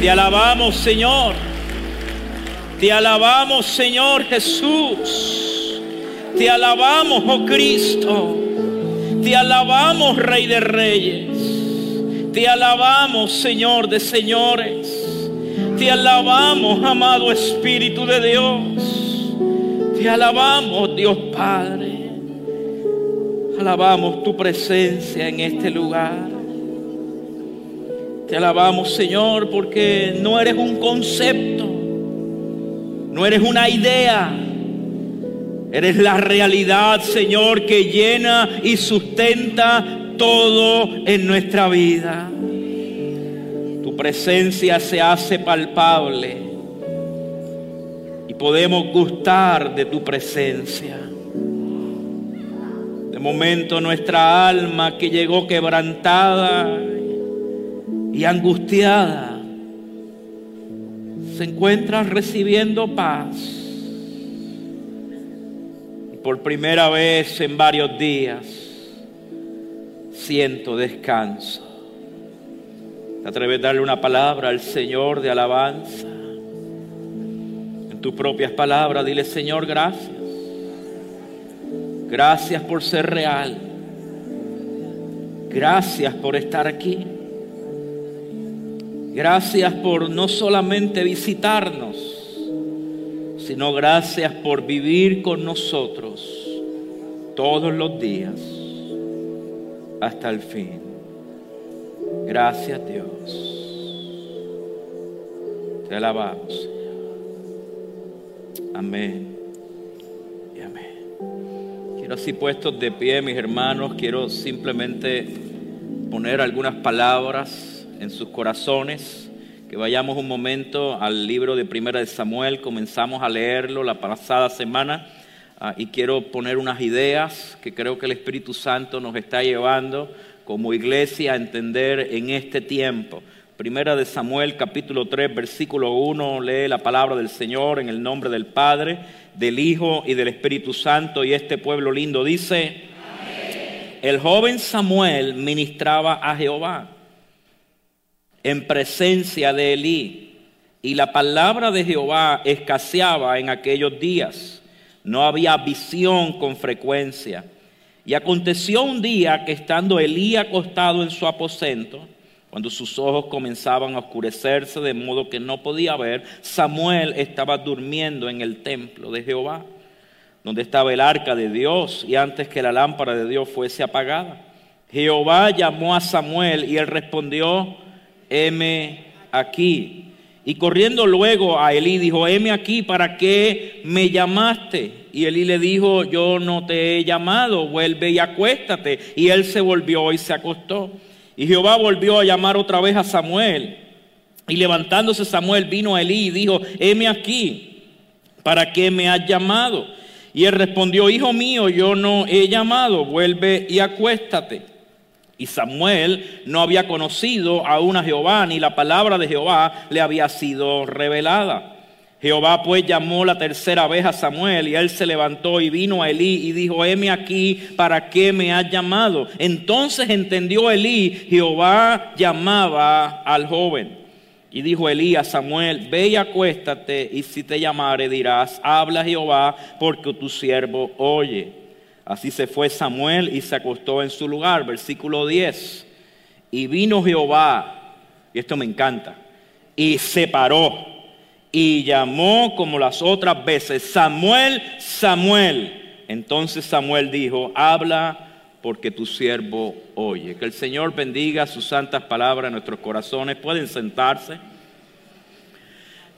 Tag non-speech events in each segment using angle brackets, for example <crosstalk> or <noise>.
Te alabamos, Señor. Te alabamos, Señor Jesús. Te alabamos, oh Cristo. Te alabamos, Rey de Reyes. Te alabamos, Señor de señores. Te alabamos, amado Espíritu de Dios. Te alabamos, Dios Padre. Alabamos tu presencia en este lugar. Te alabamos, Señor, porque no eres un concepto, no eres una idea. Eres la realidad, Señor, que llena y sustenta todo en nuestra vida. Tu presencia se hace palpable y podemos gustar de tu presencia. De momento nuestra alma que llegó quebrantada y angustiada, se encuentra recibiendo paz. Y por primera vez en varios días siento descanso. ¿Te atreves a darle una palabra al Señor de alabanza? En tus propias palabras, dile Señor, gracias. Gracias por ser real. Gracias por estar aquí. Gracias por no solamente visitarnos, sino gracias por vivir con nosotros todos los días hasta el fin. Gracias Dios. Te alabamos, Señor. Amén. Y amén. Quiero así puestos de pie, mis hermanos, quiero simplemente poner algunas palabras en sus corazones, que vayamos un momento al libro de Primera de Samuel, comenzamos a leerlo la pasada semana ah, y quiero poner unas ideas que creo que el Espíritu Santo nos está llevando como iglesia a entender en este tiempo. Primera de Samuel capítulo 3 versículo 1 lee la palabra del Señor en el nombre del Padre, del Hijo y del Espíritu Santo y este pueblo lindo dice, el joven Samuel ministraba a Jehová en presencia de Elí. Y la palabra de Jehová escaseaba en aquellos días. No había visión con frecuencia. Y aconteció un día que estando Elí acostado en su aposento, cuando sus ojos comenzaban a oscurecerse de modo que no podía ver, Samuel estaba durmiendo en el templo de Jehová, donde estaba el arca de Dios, y antes que la lámpara de Dios fuese apagada. Jehová llamó a Samuel y él respondió, heme aquí. Y corriendo luego a Elí dijo, heme aquí, ¿para qué me llamaste? Y Elí le dijo, yo no te he llamado, vuelve y acuéstate. Y él se volvió y se acostó. Y Jehová volvió a llamar otra vez a Samuel. Y levantándose Samuel vino a Elí y dijo, heme aquí, ¿para qué me has llamado? Y él respondió, hijo mío, yo no he llamado, vuelve y acuéstate. Y Samuel no había conocido aún a Jehová, ni la palabra de Jehová le había sido revelada. Jehová pues llamó la tercera vez a Samuel y él se levantó y vino a Elí y dijo, heme aquí, ¿para qué me has llamado? Entonces entendió Elí, Jehová llamaba al joven. Y dijo Elí a Samuel, ve y acuéstate y si te llamare dirás, habla Jehová porque tu siervo oye. Así se fue Samuel y se acostó en su lugar. Versículo 10. Y vino Jehová, y esto me encanta, y se paró y llamó como las otras veces, Samuel, Samuel. Entonces Samuel dijo, habla porque tu siervo oye. Que el Señor bendiga sus santas palabras en nuestros corazones. Pueden sentarse.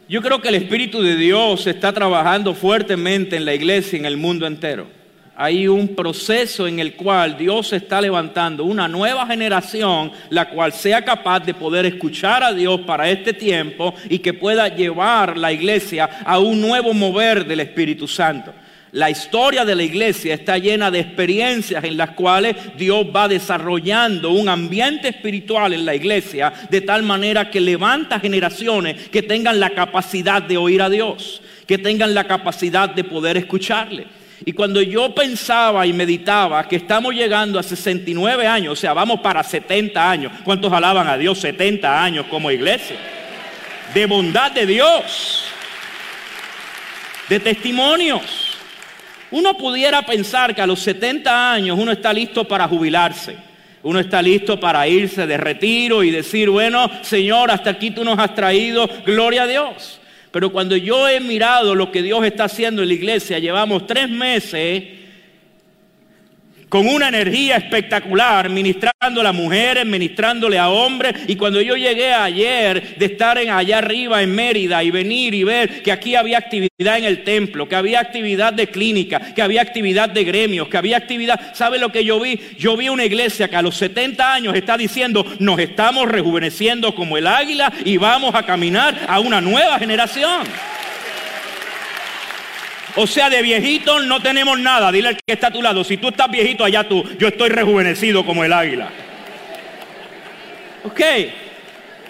Yo creo que el Espíritu de Dios está trabajando fuertemente en la iglesia y en el mundo entero. Hay un proceso en el cual Dios está levantando una nueva generación, la cual sea capaz de poder escuchar a Dios para este tiempo y que pueda llevar la iglesia a un nuevo mover del Espíritu Santo. La historia de la iglesia está llena de experiencias en las cuales Dios va desarrollando un ambiente espiritual en la iglesia de tal manera que levanta generaciones que tengan la capacidad de oír a Dios, que tengan la capacidad de poder escucharle. Y cuando yo pensaba y meditaba que estamos llegando a 69 años, o sea, vamos para 70 años, ¿cuántos alaban a Dios 70 años como iglesia? De bondad de Dios, de testimonios uno pudiera pensar que a los 70 años uno está listo para jubilarse. Uno está listo para irse de retiro y decir, bueno, Señor, hasta aquí tú nos has traído, gloria a Dios. Pero cuando yo he mirado lo que Dios está haciendo en la iglesia, llevamos tres meses con una energía espectacular, ministrando a mujeres, ministrándole a hombres. Y cuando yo llegué ayer de estar en allá arriba en Mérida y venir y ver que aquí había actividad en el templo, que había actividad de clínica, que había actividad de gremios, que había actividad, ¿sabe lo que yo vi? Yo vi una iglesia que a los 70 años está diciendo, nos estamos rejuveneciendo como el águila y vamos a caminar a una nueva generación. O sea, de viejito no tenemos nada. Dile al que está a tu lado, si tú estás viejito, allá tú, yo estoy rejuvenecido como el águila. Ok.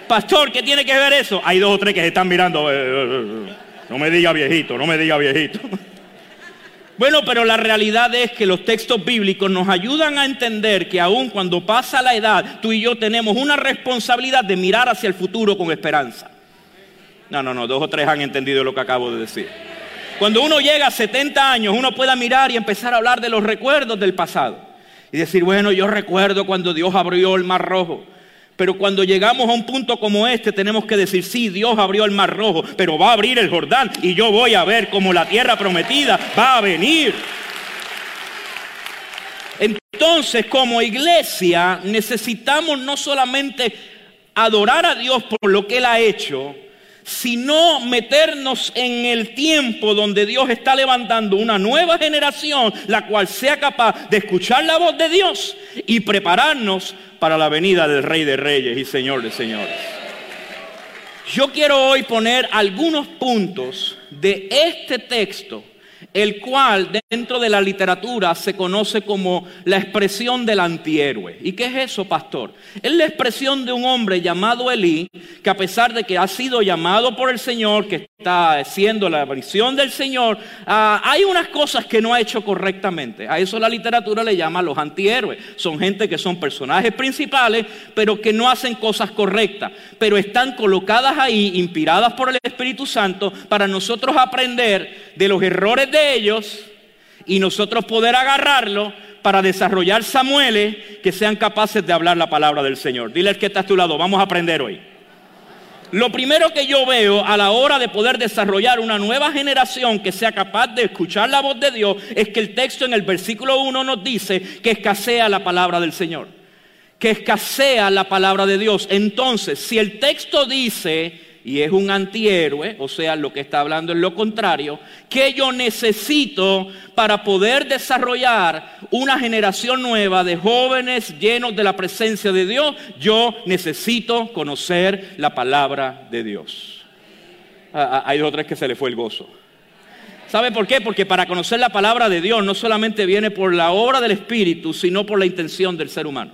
Pastor, ¿qué tiene que ver eso? Hay dos o tres que se están mirando. Eh, eh, eh, no me diga viejito, no me diga viejito. <laughs> Bueno, pero la realidad es que los textos bíblicos nos ayudan a entender que aun cuando pasa la edad, tú y yo tenemos una responsabilidad de mirar hacia el futuro con esperanza. No, no, no, dos o tres han entendido lo que acabo de decir. Cuando uno llega a 70 años, uno puede mirar y empezar a hablar de los recuerdos del pasado. Y decir, bueno, yo recuerdo cuando Dios abrió el mar rojo. Pero cuando llegamos a un punto como este, tenemos que decir, sí, Dios abrió el mar rojo, pero va a abrir el Jordán y yo voy a ver cómo la tierra prometida va a venir. Entonces, como iglesia, necesitamos no solamente adorar a Dios por lo que Él ha hecho, sino meternos en el tiempo donde Dios está levantando una nueva generación, la cual sea capaz de escuchar la voz de Dios y prepararnos para la venida del Rey de Reyes y Señor de Señores. Yo quiero hoy poner algunos puntos de este texto el cual dentro de la literatura se conoce como la expresión del antihéroe. ¿Y qué es eso, pastor? Es la expresión de un hombre llamado Elí, que a pesar de que ha sido llamado por el Señor, que está haciendo la visión del Señor, ah, hay unas cosas que no ha hecho correctamente. A eso la literatura le llama los antihéroes. Son gente que son personajes principales, pero que no hacen cosas correctas, pero están colocadas ahí, inspiradas por el Espíritu Santo, para nosotros aprender de los errores de ellos y nosotros poder agarrarlo para desarrollar Samueles que sean capaces de hablar la palabra del Señor. Dile al que está a tu lado, vamos a aprender hoy. Lo primero que yo veo a la hora de poder desarrollar una nueva generación que sea capaz de escuchar la voz de Dios es que el texto en el versículo 1 nos dice que escasea la palabra del Señor, que escasea la palabra de Dios. Entonces, si el texto dice y es un antihéroe, o sea, lo que está hablando es lo contrario, que yo necesito para poder desarrollar una generación nueva de jóvenes llenos de la presencia de Dios, yo necesito conocer la palabra de Dios. Ah, ah, hay otras que se le fue el gozo. ¿Sabe por qué? Porque para conocer la palabra de Dios no solamente viene por la obra del Espíritu, sino por la intención del ser humano.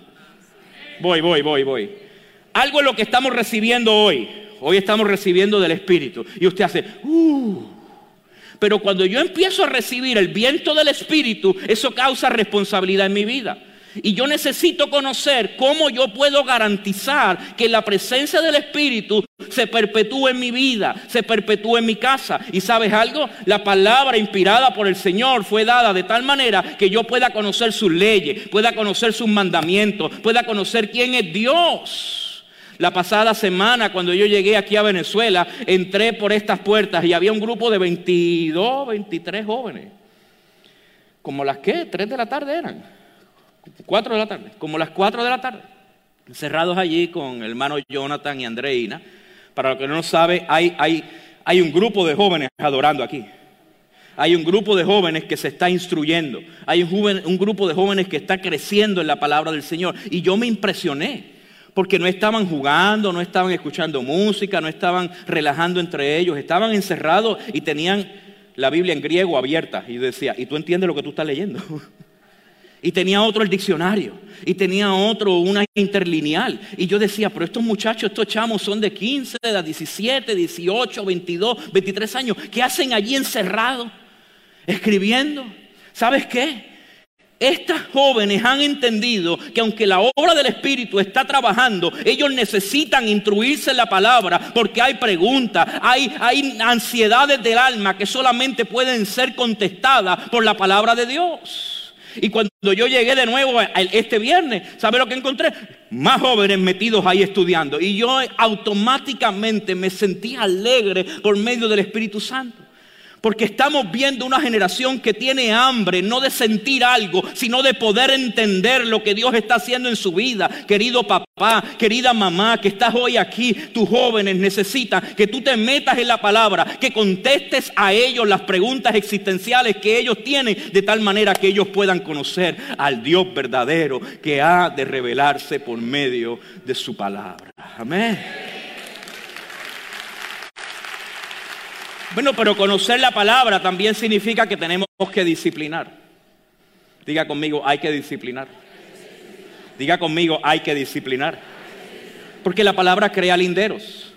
Voy, voy, voy, voy. Algo es lo que estamos recibiendo hoy hoy estamos recibiendo del Espíritu. Y usted hace, uh. Pero cuando yo empiezo a recibir el viento del Espíritu, eso causa responsabilidad en mi vida. Y yo necesito conocer cómo yo puedo garantizar que la presencia del Espíritu se perpetúe en mi vida, se perpetúe en mi casa. Y sabes algo, la palabra inspirada por el Señor fue dada de tal manera que yo pueda conocer sus leyes, pueda conocer sus mandamientos, pueda conocer quién es Dios. La pasada semana, cuando yo llegué aquí a Venezuela, entré por estas puertas y había un grupo de 22, 23 jóvenes. Como las que, 3 de la tarde eran. 4 de la tarde. Como las 4 de la tarde. Encerrados allí con el hermano Jonathan y Andreina. Para los que no sabe, hay, hay, hay un grupo de jóvenes adorando aquí. hay un grupo de jóvenes que se está instruyendo, hay un, un grupo de jóvenes que está creciendo en la palabra del Señor. Y yo me impresioné, porque no estaban jugando, no estaban escuchando música, no estaban relajando entre ellos, estaban encerrados y tenían la Biblia en griego abierta. Y decía, ¿y tú entiendes lo que tú estás leyendo? <laughs> Y tenía otro el diccionario. Y tenía otro una interlineal. Y yo decía, pero estos muchachos, estos chamos son de 15, de 17, 18, 22, 23 años. ¿Qué hacen allí encerrados? Escribiendo. ¿Sabes qué? Estas jóvenes han entendido que aunque la obra del Espíritu está trabajando, ellos necesitan instruirse en la palabra porque hay preguntas, hay, hay ansiedades del alma que solamente pueden ser contestadas por la palabra de Dios. Y cuando yo llegué de nuevo este viernes, ¿sabe lo que encontré? Más jóvenes metidos ahí estudiando. Y yo automáticamente me sentí alegre por medio del Espíritu Santo. Porque estamos viendo una generación que tiene hambre, no de sentir algo, sino de poder entender lo que Dios está haciendo en su vida. Querido papá, querida mamá, que estás hoy aquí, tus jóvenes necesitan que tú te metas en la palabra, que contestes a ellos las preguntas existenciales que ellos tienen, de tal manera que ellos puedan conocer al Dios verdadero que ha de revelarse por medio de su palabra. Amén. Bueno, pero conocer la palabra también significa que tenemos que disciplinar. Diga conmigo, hay que disciplinar. Diga conmigo, hay que disciplinar. Porque la palabra crea linderos.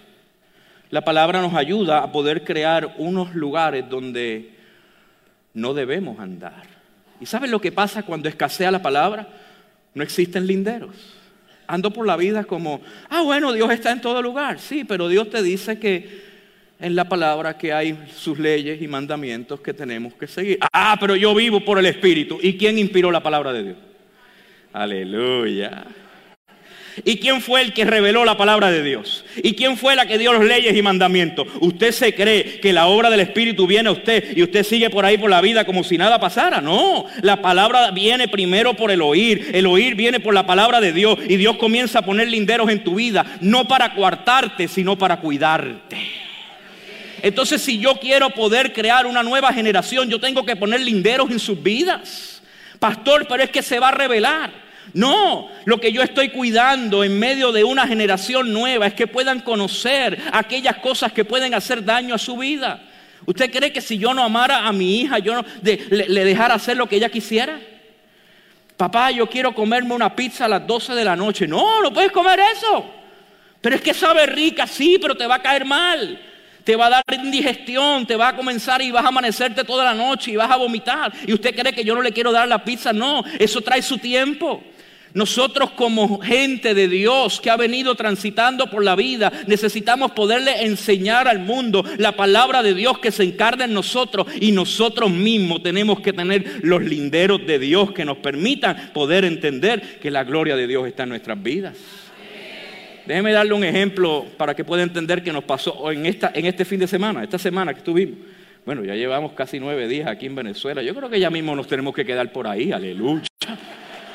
La palabra nos ayuda a poder crear unos lugares donde no debemos andar. ¿Y sabes lo que pasa cuando escasea la palabra? No existen linderos. Ando por la vida como, ah, bueno, Dios está en todo lugar. Sí, pero Dios te dice que en la palabra que hay sus leyes y mandamientos que tenemos que seguir. Ah, pero yo vivo por el Espíritu. ¿Y quién inspiró la palabra de Dios? Aleluya. ¿Y quién fue el que reveló la palabra de Dios? ¿Y quién fue la que dio las leyes y mandamientos? Usted se cree que la obra del Espíritu viene a usted y usted sigue por ahí por la vida como si nada pasara. No, la palabra viene primero por el oír. El oír viene por la palabra de Dios y Dios comienza a poner linderos en tu vida, no para coartarte, sino para cuidarte. Entonces, si yo quiero poder crear una nueva generación, yo tengo que poner linderos en sus vidas. Pastor, pero es que se va a revelar. No, lo que yo estoy cuidando en medio de una generación nueva es que puedan conocer aquellas cosas que pueden hacer daño a su vida. ¿Usted cree que si yo no amara a mi hija, yo no, le, le, dejara hacer lo que ella quisiera? Papá, yo quiero comerme una pizza a las 12 de la noche. No, no puedes comer eso. Pero es que sabe rica, sí, pero te va a caer mal te va a dar indigestión, te va a comenzar y vas a amanecerte toda la noche y vas a vomitar. Y usted cree que yo no le quiero dar la pizza, no, eso trae su tiempo. Nosotros como gente de Dios que ha venido transitando por la vida, necesitamos poderle enseñar al mundo la palabra de Dios que se encarna en nosotros y nosotros mismos tenemos que tener los linderos de Dios que nos permitan poder entender que la gloria de Dios está en nuestras vidas. Déjeme darle un ejemplo para que pueda entender qué nos pasó en, esta, en este fin de semana, esta semana que estuvimos. Bueno, ya llevamos casi nueve días aquí en Venezuela. Yo creo que ya mismo nos tenemos que quedar por ahí, aleluya.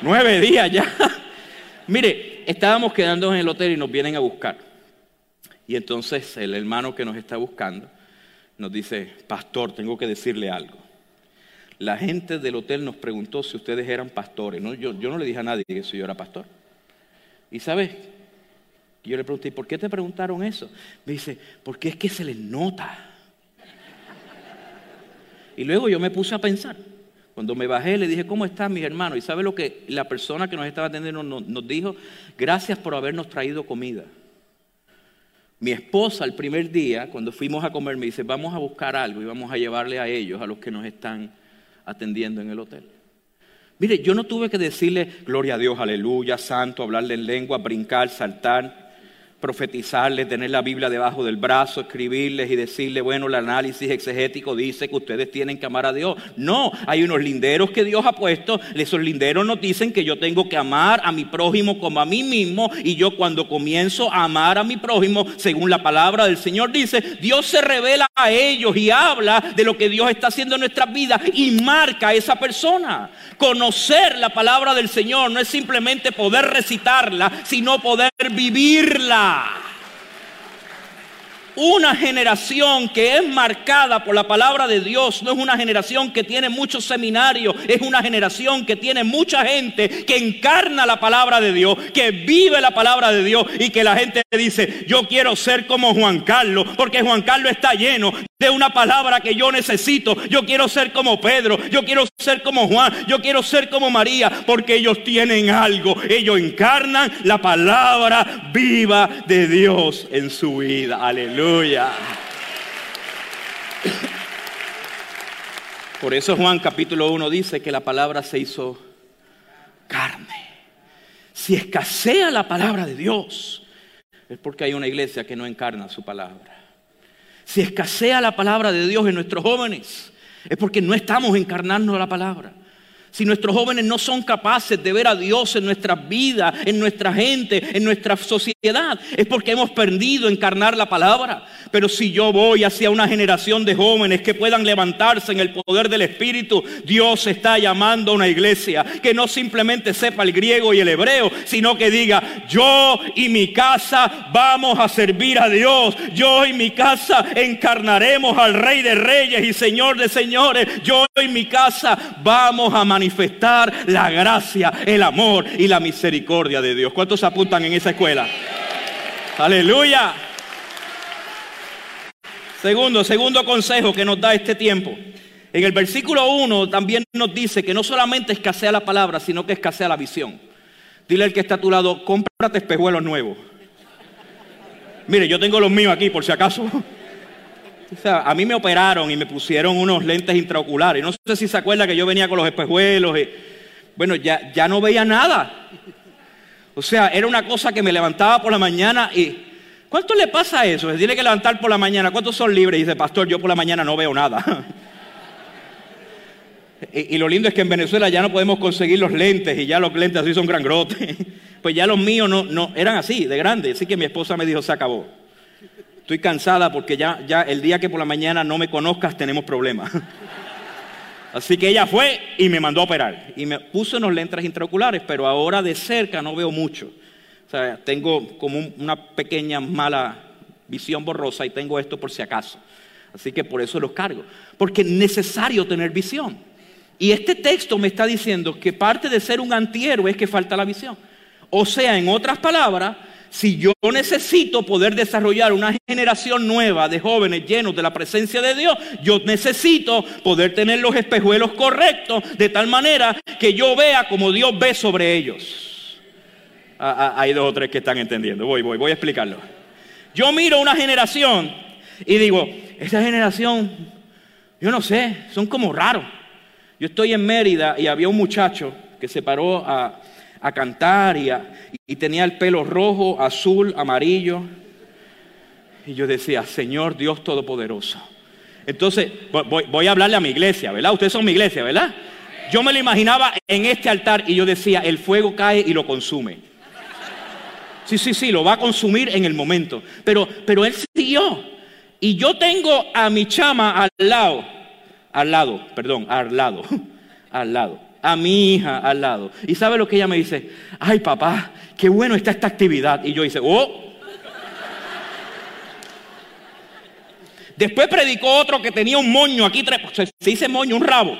Nueve días ya. <laughs> Mire, estábamos quedando en el hotel y nos vienen a buscar. Y entonces el hermano que nos está buscando nos dice, pastor, tengo que decirle algo. La gente del hotel nos preguntó si ustedes eran pastores. No, yo, yo no le dije a nadie que yo era pastor. Y sabes, y yo le pregunté, ¿por qué te preguntaron eso? Me dice, porque es que se les nota. Y luego yo me puse a pensar. Cuando me bajé le dije, ¿cómo están mis hermanos? Y sabe lo que la persona que nos estaba atendiendo nos, nos dijo, gracias por habernos traído comida. Mi esposa el primer día, cuando fuimos a comer, me dice, vamos a buscar algo y vamos a llevarle a ellos, a los que nos están atendiendo en el hotel. Mire, yo no tuve que decirle, gloria a Dios, aleluya, santo, hablarle en lengua, brincar, saltar profetizarles, tener la Biblia debajo del brazo, escribirles y decirles, bueno, el análisis exegético dice que ustedes tienen que amar a Dios. No, hay unos linderos que Dios ha puesto. Esos linderos nos dicen que yo tengo que amar a mi prójimo como a mí mismo. Y yo cuando comienzo a amar a mi prójimo, según la palabra del Señor dice, Dios se revela a ellos y habla de lo que Dios está haciendo en nuestras vidas y marca a esa persona. Conocer la palabra del Señor no es simplemente poder recitarla, sino poder vivirla. Nah. Una generación que es marcada por la palabra de Dios, no es una generación que tiene muchos seminarios, es una generación que tiene mucha gente que encarna la palabra de Dios, que vive la palabra de Dios y que la gente dice, yo quiero ser como Juan Carlos, porque Juan Carlos está lleno de una palabra que yo necesito, yo quiero ser como Pedro, yo quiero ser como Juan, yo quiero ser como María, porque ellos tienen algo, ellos encarnan la palabra viva de Dios en su vida, aleluya. Por eso Juan capítulo 1 dice que la palabra se hizo carne. Si escasea la palabra de Dios, es porque hay una iglesia que no encarna su palabra. Si escasea la palabra de Dios en nuestros jóvenes, es porque no estamos encarnando la palabra. Si nuestros jóvenes no son capaces de ver a Dios en nuestra vida, en nuestra gente, en nuestra sociedad, es porque hemos perdido encarnar la palabra. Pero si yo voy hacia una generación de jóvenes que puedan levantarse en el poder del Espíritu, Dios está llamando a una iglesia que no simplemente sepa el griego y el hebreo, sino que diga, yo y mi casa vamos a servir a Dios. Yo y mi casa encarnaremos al Rey de Reyes y Señor de Señores. Yo y mi casa vamos a manifestar la gracia, el amor y la misericordia de Dios. ¿Cuántos apuntan en esa escuela? Aleluya. Segundo, segundo consejo que nos da este tiempo. En el versículo 1 también nos dice que no solamente escasea la palabra, sino que escasea la visión. Dile al que está a tu lado, cómprate espejuelos nuevos. Mire, yo tengo los míos aquí por si acaso. O sea, a mí me operaron y me pusieron unos lentes intraoculares. No sé si se acuerda que yo venía con los espejuelos. Y, bueno, ya, ya no veía nada. O sea, era una cosa que me levantaba por la mañana y... ¿Cuánto le pasa a eso? Se tiene que levantar por la mañana. ¿Cuántos son libres? Y dice, pastor, yo por la mañana no veo nada. <laughs> y, y, lo lindo es que en Venezuela ya no podemos conseguir los lentes y ya los lentes así son gran grote. <laughs> pues ya los míos no, no eran así, de grandes. Así que mi esposa me dijo, se acabó. Estoy cansada porque ya, ya el día que por la mañana no me conozcas tenemos problemas. <laughs> Así que ella fue y me mandó a operar. Y me puso unos lentes intraoculares, pero ahora de cerca no veo mucho. O sea, tengo como una pequeña mala visión borrosa y tengo esto por si acaso. Así que por eso los cargo. Porque es necesario tener visión. Y este texto me está diciendo que parte de ser un antihéroe es que falta la visión. O sea, en otras palabras, si yo necesito poder desarrollar una generación nueva de jóvenes llenos de la presencia de Dios, yo necesito poder tener los espejuelos correctos de tal manera que yo vea como Dios ve sobre ellos. Ah, ah, hay dos o tres que están entendiendo. Voy, voy, voy a explicarlo. Yo miro una generación y digo, esa generación, yo no sé, son como raros. Yo estoy en Mérida y había un muchacho que se paró a, a cantar y, tenía el pelo rojo, azul, amarillo. Y yo decía, Señor Dios Todopoderoso. Entonces, voy, voy, a hablarle a mi iglesia, ¿verdad? Ustedes son mi iglesia, ¿verdad? Yo me lo imaginaba en este altar y yo decía, el fuego cae y lo consume. Sí, sí, sí, lo va a consumir en el momento. Pero, pero él siguió. Y yo tengo a mi chama al lado, al lado, perdón, al lado, <laughs> al lado a mi hija al lado. ¿Y sabe lo que ella me dice? Ay, papá, qué bueno está esta actividad. Y yo dice, oh. Después predicó otro que tenía un moño aquí, se dice moño, un rabo,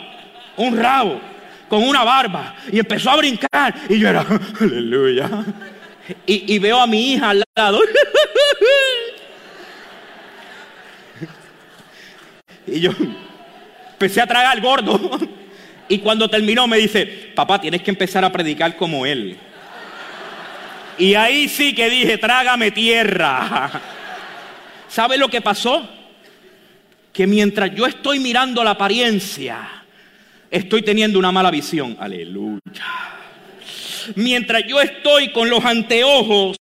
un rabo, con una barba. Y empezó a brincar. Y yo era, <laughs> aleluya. Y, y veo a mi hija al lado. <laughs> Y yo empecé a tragar gordo. Y cuando terminó me dice, papá, tienes que empezar a predicar como él. Y ahí sí que dije, trágame tierra. <laughs> ¿Sabe lo que pasó? Que mientras yo estoy mirando la apariencia, estoy teniendo una mala visión. Aleluya. Mientras yo estoy con los anteojos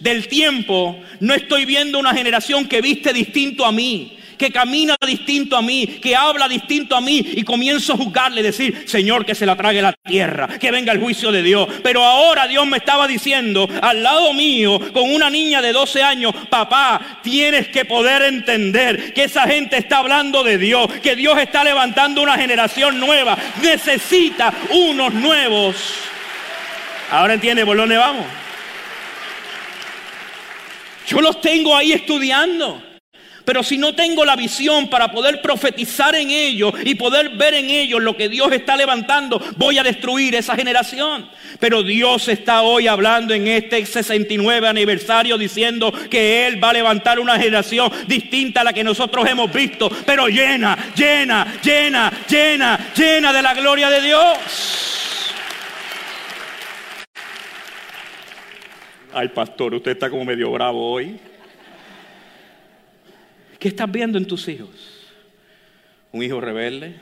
del tiempo, no estoy viendo una generación que viste distinto a mí que camina distinto a mí, que habla distinto a mí y comienzo a juzgarle, decir, Señor, que se la trague la tierra, que venga el juicio de Dios. Pero ahora Dios me estaba diciendo al lado mío, con una niña de 12 años, papá, tienes que poder entender que esa gente está hablando de Dios, que Dios está levantando una generación nueva, necesita unos nuevos. Ahora entiende por dónde vamos. Yo los tengo ahí estudiando. Pero si no tengo la visión para poder profetizar en ellos y poder ver en ellos lo que Dios está levantando, voy a destruir esa generación. Pero Dios está hoy hablando en este 69 aniversario diciendo que Él va a levantar una generación distinta a la que nosotros hemos visto, pero llena, llena, llena, llena, llena de la gloria de Dios. Ay, pastor, usted está como medio bravo hoy. ¿Qué estás viendo en tus hijos? ¿Un hijo rebelde?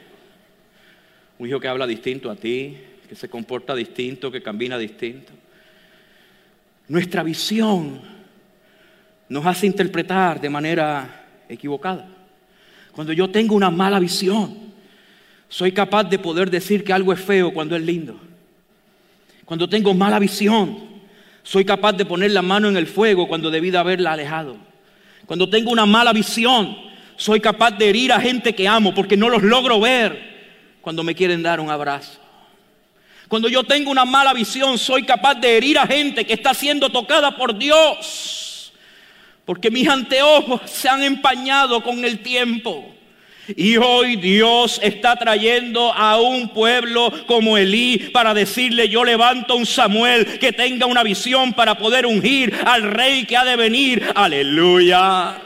¿Un hijo que habla distinto a ti? ¿Que se comporta distinto? ¿Que camina distinto? Nuestra visión nos hace interpretar de manera equivocada. Cuando yo tengo una mala visión, soy capaz de poder decir que algo es feo cuando es lindo. Cuando tengo mala visión, soy capaz de poner la mano en el fuego cuando debí de haberla alejado. Cuando tengo una mala visión, soy capaz de herir a gente que amo porque no los logro ver cuando me quieren dar un abrazo. Cuando yo tengo una mala visión, soy capaz de herir a gente que está siendo tocada por Dios. Porque mis anteojos se han empañado con el tiempo. Y hoy Dios está trayendo a un pueblo como Elí para decirle, yo levanto un Samuel que tenga una visión para poder ungir al rey que ha de venir. Aleluya.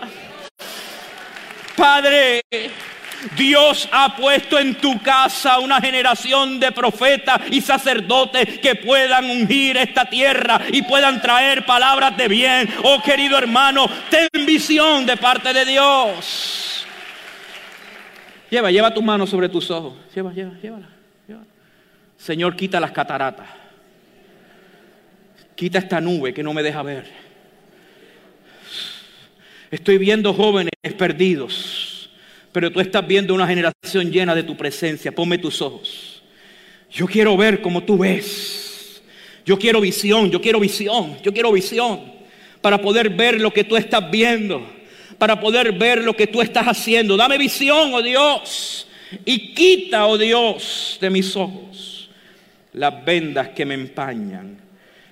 Padre, Dios ha puesto en tu casa una generación de profetas y sacerdotes que puedan ungir esta tierra y puedan traer palabras de bien. Oh querido hermano, ten visión de parte de Dios. Lleva, lleva tu mano sobre tus ojos. Lleva, lleva, llévala, Señor, quita las cataratas. Quita esta nube que no me deja ver. Estoy viendo jóvenes perdidos, pero tú estás viendo una generación llena de tu presencia. Ponme tus ojos. Yo quiero ver como tú ves. Yo quiero visión, yo quiero visión, yo quiero visión para poder ver lo que tú estás viendo para poder ver lo que tú estás haciendo. Dame visión, oh Dios, y quita, oh Dios, de mis ojos las vendas que me empañan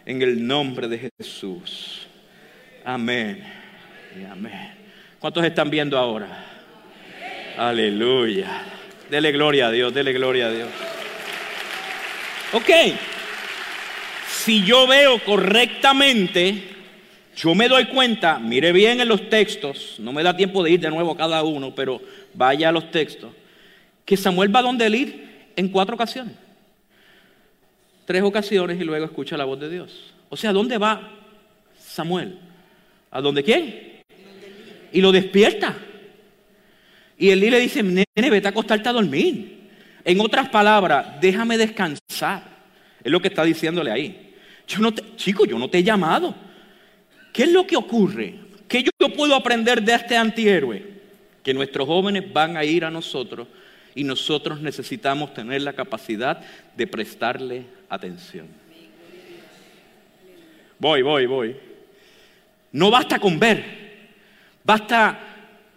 en el nombre de Jesús. Amén. Y amén. ¿Cuántos están viendo ahora? Aleluya. Dele gloria a Dios, dele gloria a Dios. Ok. Si yo veo correctamente yo me doy cuenta, mire bien en los textos, no me da tiempo de ir de nuevo a cada uno, pero vaya a los textos, que Samuel va donde él ir en cuatro ocasiones. Tres ocasiones y luego escucha la voz de Dios. O sea, ¿dónde va Samuel? ¿A dónde quién? Y lo despierta. Y Elí le dice, nene, vete a acostarte a dormir. En otras palabras, déjame descansar. Es lo que está diciéndole ahí. Yo no te, chico, yo no te he llamado. ¿Qué es lo que ocurre? ¿Qué yo puedo aprender de este antihéroe? Que nuestros jóvenes van a ir a nosotros y nosotros necesitamos tener la capacidad de prestarle atención. Voy, voy, voy. No basta con ver, basta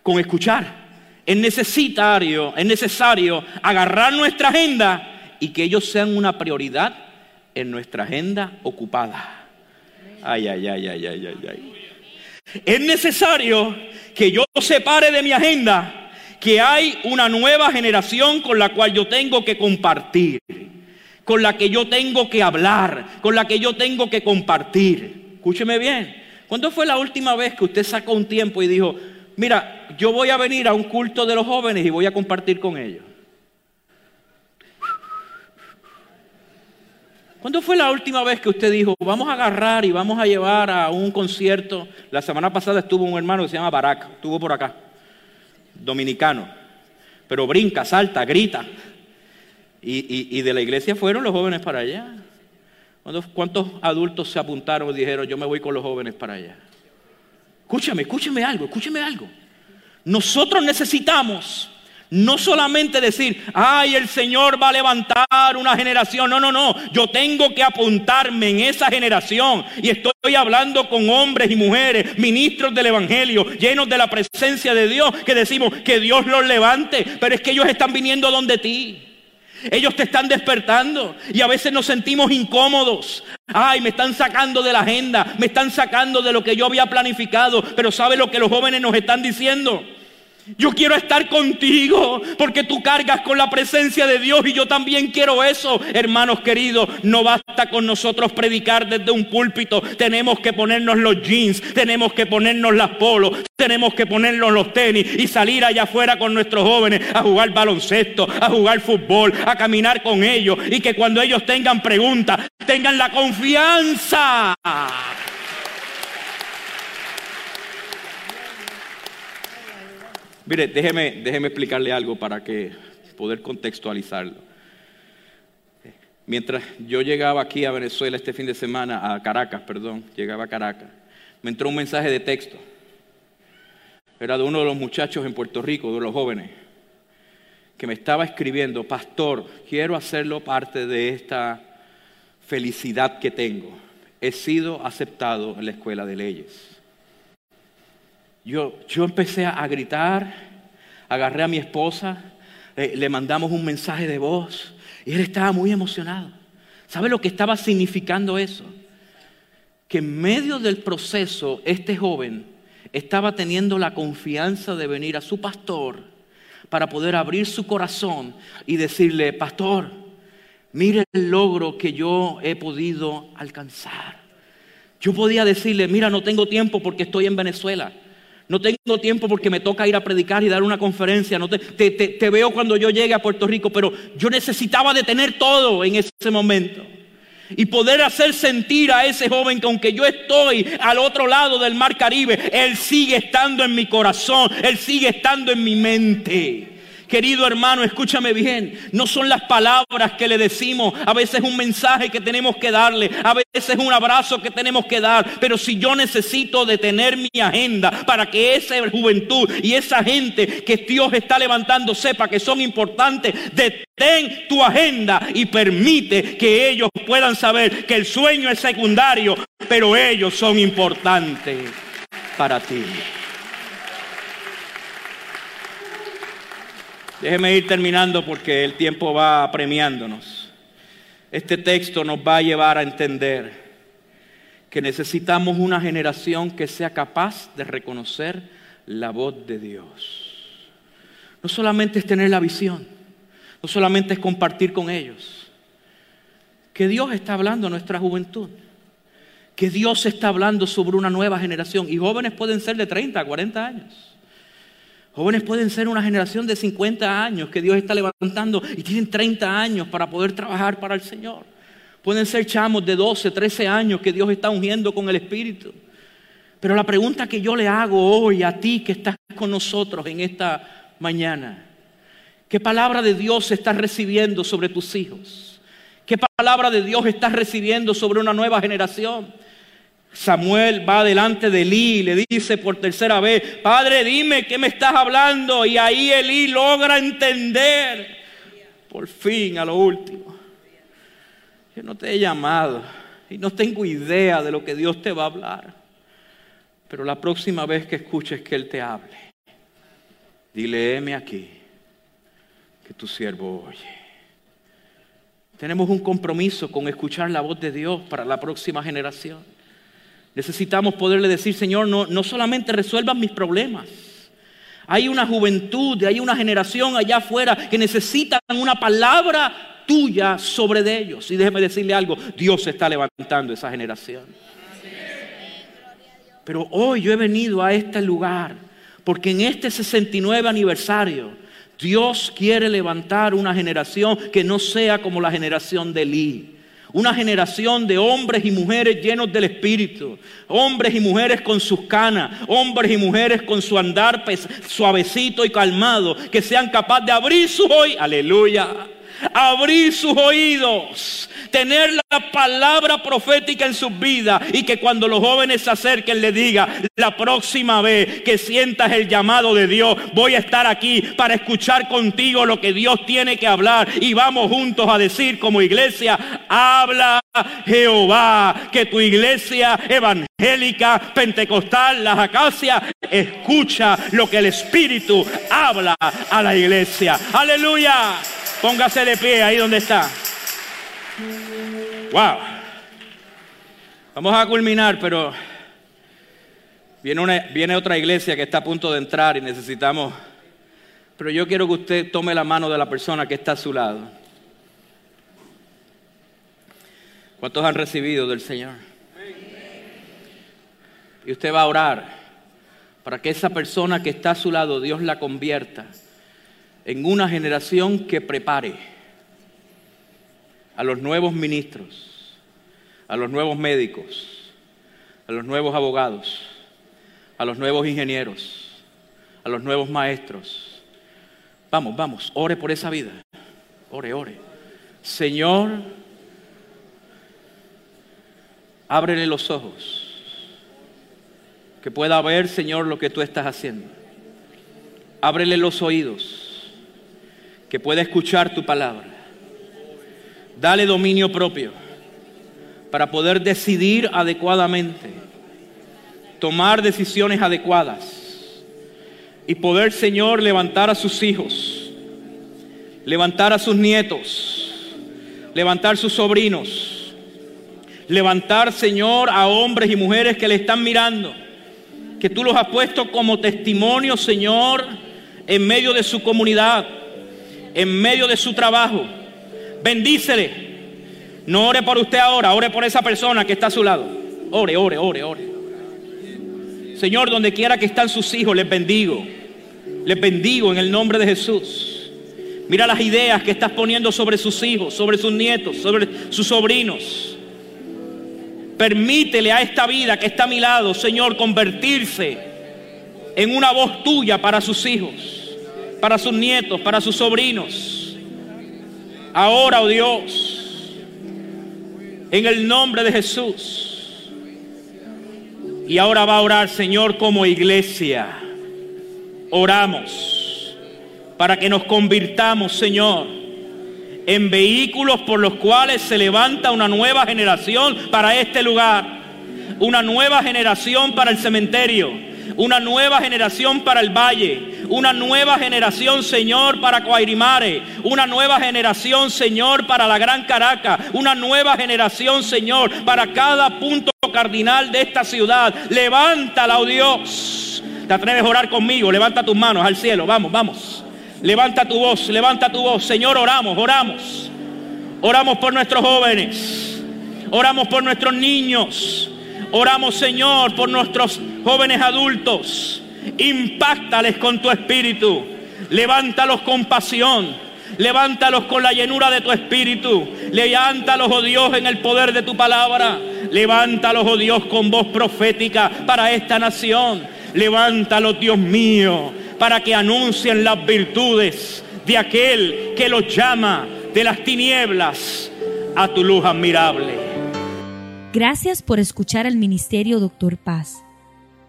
con escuchar. Es necesario, es necesario agarrar nuestra agenda y que ellos sean una prioridad en nuestra agenda ocupada. Ay, ay, ay, ay, ay, ay, ay. Es necesario que yo separe de mi agenda que hay una nueva generación con la cual yo tengo que compartir, con la que yo tengo que hablar, con la que yo tengo que compartir. Escúcheme bien. ¿Cuándo fue la última vez que usted sacó un tiempo y dijo, mira, yo voy a venir a un culto de los jóvenes y voy a compartir con ellos? ¿Cuándo fue la última vez que usted dijo, vamos a agarrar y vamos a llevar a un concierto? La semana pasada estuvo un hermano que se llama Barak, estuvo por acá, dominicano, pero brinca, salta, grita. Y, de la iglesia fueron los jóvenes para allá. ¿Cuántos adultos se apuntaron y dijeron, yo me voy con los jóvenes para allá? Escúchame, escúchame algo, escúchame algo. Nosotros necesitamos no solamente decir, ay, el Señor va a levantar una generación. No, no, no. Yo tengo que apuntarme en esa generación. Y estoy hablando con hombres y mujeres, ministros del Evangelio, llenos de la presencia de Dios, que decimos que Dios los levante. Pero es que ellos están viniendo donde ti. Ellos te están despertando y a veces nos sentimos incómodos. Ay, me están sacando de la agenda, me están sacando de lo que yo había planificado. Pero ¿sabe lo que los jóvenes nos están diciendo? Yo quiero estar contigo porque tú cargas con la presencia de Dios y yo también quiero eso. Hermanos queridos, no basta con nosotros predicar desde un púlpito. Tenemos que ponernos los jeans, tenemos que ponernos las polos, tenemos que ponernos los tenis y salir allá afuera con nuestros jóvenes a jugar baloncesto, a jugar fútbol, a caminar con ellos y que cuando ellos tengan preguntas, tengan la confianza Mire, déjeme, déjeme explicarle algo para que poder contextualizarlo. Mientras yo llegaba aquí a Venezuela este fin de semana, a Caracas, perdón, llegaba a Caracas, me entró un mensaje de texto. Era de uno de los muchachos en Puerto Rico, de los jóvenes, que me estaba escribiendo, pastor, quiero hacerlo parte de esta felicidad que tengo. He sido aceptado en la escuela de leyes. Yo, empecé a gritar, agarré a mi esposa, le mandamos un mensaje de voz y él estaba muy emocionado. ¿Sabe lo que estaba significando eso? Que en medio del proceso este joven estaba teniendo la confianza de venir a su pastor para poder abrir su corazón y decirle, pastor, mire el logro que yo he podido alcanzar. Yo podía decirle, mira, no tengo tiempo porque estoy en Venezuela. No tengo tiempo porque me toca ir a predicar y dar una conferencia. No te, te, veo cuando yo llegue a Puerto Rico, pero yo necesitaba de tener todo en ese momento. Y poder hacer sentir a ese joven que aunque yo estoy al otro lado del mar Caribe, Él sigue estando en mi corazón, Él sigue estando en mi mente. Querido hermano, escúchame bien. No son las palabras que le decimos. A veces un mensaje que tenemos que darle. A veces un abrazo que tenemos que dar. Pero si yo necesito detener mi agenda para que esa juventud y esa gente que Dios está levantando sepa que son importantes, detén tu agenda y permite que ellos puedan saber que el sueño es secundario, pero ellos son importantes para ti. Déjeme ir terminando porque el tiempo va premiándonos. Este texto nos va a llevar a entender que necesitamos una generación que sea capaz de reconocer la voz de Dios. No solamente es tener la visión, no solamente es compartir con ellos, que Dios está hablando a nuestra juventud, que Dios está hablando sobre una nueva generación y jóvenes pueden ser de 30 a 40 años. Jóvenes pueden ser una generación de 50 años que Dios está levantando y tienen 30 años para poder trabajar para el Señor. Pueden ser chamos de 12, 13 años que Dios está ungiendo con el Espíritu. Pero la pregunta que yo le hago hoy a ti que estás con nosotros en esta mañana, ¿qué palabra de Dios estás recibiendo sobre tus hijos? ¿Qué palabra de Dios estás recibiendo sobre una nueva generación? Samuel va delante de Elí y le dice por tercera vez, Padre, dime qué me estás hablando. Y ahí Elí logra entender, por fin, a lo último. Yo no te he llamado y no tengo idea de lo que Dios te va a hablar. Pero la próxima vez que escuches que Él te hable, dile, aquí, que tu siervo oye. Tenemos un compromiso con escuchar la voz de Dios para la próxima generación. Necesitamos poderle decir, Señor, no, no solamente resuelvan mis problemas. Hay una juventud, hay una generación allá afuera que necesitan una palabra tuya sobre de ellos. Y déjeme decirle algo, Dios está levantando esa generación. Pero hoy yo he venido a este lugar porque en este 69 aniversario Dios quiere levantar una generación que no sea como la generación de Lee una generación de hombres y mujeres llenos del Espíritu. Hombres y mujeres con sus canas. Hombres y mujeres con su andar suavecito y calmado. Que sean capaces de abrir sus oídos. Aleluya. Abrir sus oídos tener la palabra profética en sus vidas y que cuando los jóvenes se acerquen le diga, la próxima vez que sientas el llamado de Dios, voy a estar aquí para escuchar contigo lo que Dios tiene que hablar y vamos juntos a decir como iglesia, habla Jehová, que tu iglesia evangélica, pentecostal, las acacias, escucha lo que el Espíritu habla a la iglesia. Aleluya. Póngase de pie ahí donde está. Wow. Vamos a culminar, pero viene, una, viene otra iglesia que está a punto de entrar y necesitamos Pero yo quiero que usted tome la mano de la persona que está a su lado. ¿Cuántos han recibido del Señor? Y usted va a orar para que esa persona que está a su lado, Dios la convierta en una generación que prepare a los nuevos ministros, a los nuevos médicos, a los nuevos abogados, a los nuevos ingenieros, a los nuevos maestros. Vamos, vamos, ore por esa vida. Ore, ore. Señor, ábrele los ojos que pueda ver, Señor, lo que tú estás haciendo. Ábrele los oídos, que pueda escuchar tu palabra. Dale dominio propio para poder decidir adecuadamente, tomar decisiones adecuadas y poder, Señor, levantar a sus hijos, levantar a sus nietos, levantar sus sobrinos, levantar, Señor, a hombres y mujeres que le están mirando que tú los has puesto como testimonio, Señor, en medio de su comunidad, en medio de su trabajo. Bendícele. No ore por usted ahora, ore por esa persona que está a su lado. Ore, ore, ore, ore. Señor, donde quiera que están sus hijos, les bendigo. Les bendigo en el nombre de Jesús. Mira las ideas que estás poniendo sobre sus hijos, sobre sus nietos, sobre sus sobrinos. Permítele a esta vida que está a mi lado, Señor, convertirse en una voz tuya para sus hijos, para sus nietos, para sus sobrinos. Ahora, oh Dios, en el nombre de Jesús. Y ahora va a orar, Señor, como iglesia. Oramos para que nos convirtamos, Señor en vehículos por los cuales se levanta una nueva generación para este lugar, una nueva generación para el cementerio, una nueva generación para el valle, una nueva generación, Señor, para Coairimare, una nueva generación, Señor, para la Gran Caracas, una nueva generación, Señor, para cada punto cardinal de esta ciudad. Levántala, oh Dios. ¿Te atreves a orar conmigo? Levanta tus manos al cielo. Vamos, vamos. Levanta tu voz, levanta tu voz. Señor, oramos, oramos. Oramos por nuestros jóvenes. Oramos por nuestros niños. Oramos, Señor, por nuestros jóvenes adultos. Impáctales con tu espíritu. Levántalos con pasión. Levántalos con la llenura de tu espíritu. Levántalos, oh Dios, en el poder de tu palabra. Levántalos, oh Dios, con voz profética para esta nación. Levántalos, Dios mío para que anuncien las virtudes de aquel que los llama de las tinieblas a tu luz admirable. Gracias por escuchar al Ministerio Doctor Paz.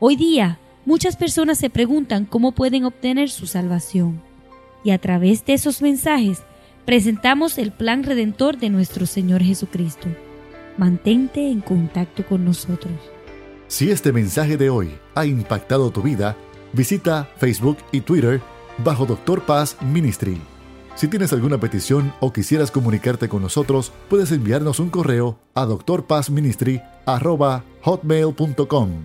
Hoy día, muchas personas se preguntan cómo pueden obtener su salvación. Y a través de esos mensajes, presentamos el plan redentor de nuestro Señor Jesucristo. Mantente en contacto con nosotros. Si este mensaje de hoy ha impactado tu vida, Visita Facebook y Twitter bajo Doctor Paz Ministry. Si tienes alguna petición o quisieras comunicarte con nosotros, puedes enviarnos un correo a hotmail.com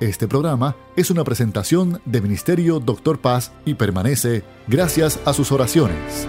Este programa es una presentación de Ministerio Doctor Paz y permanece gracias a sus oraciones.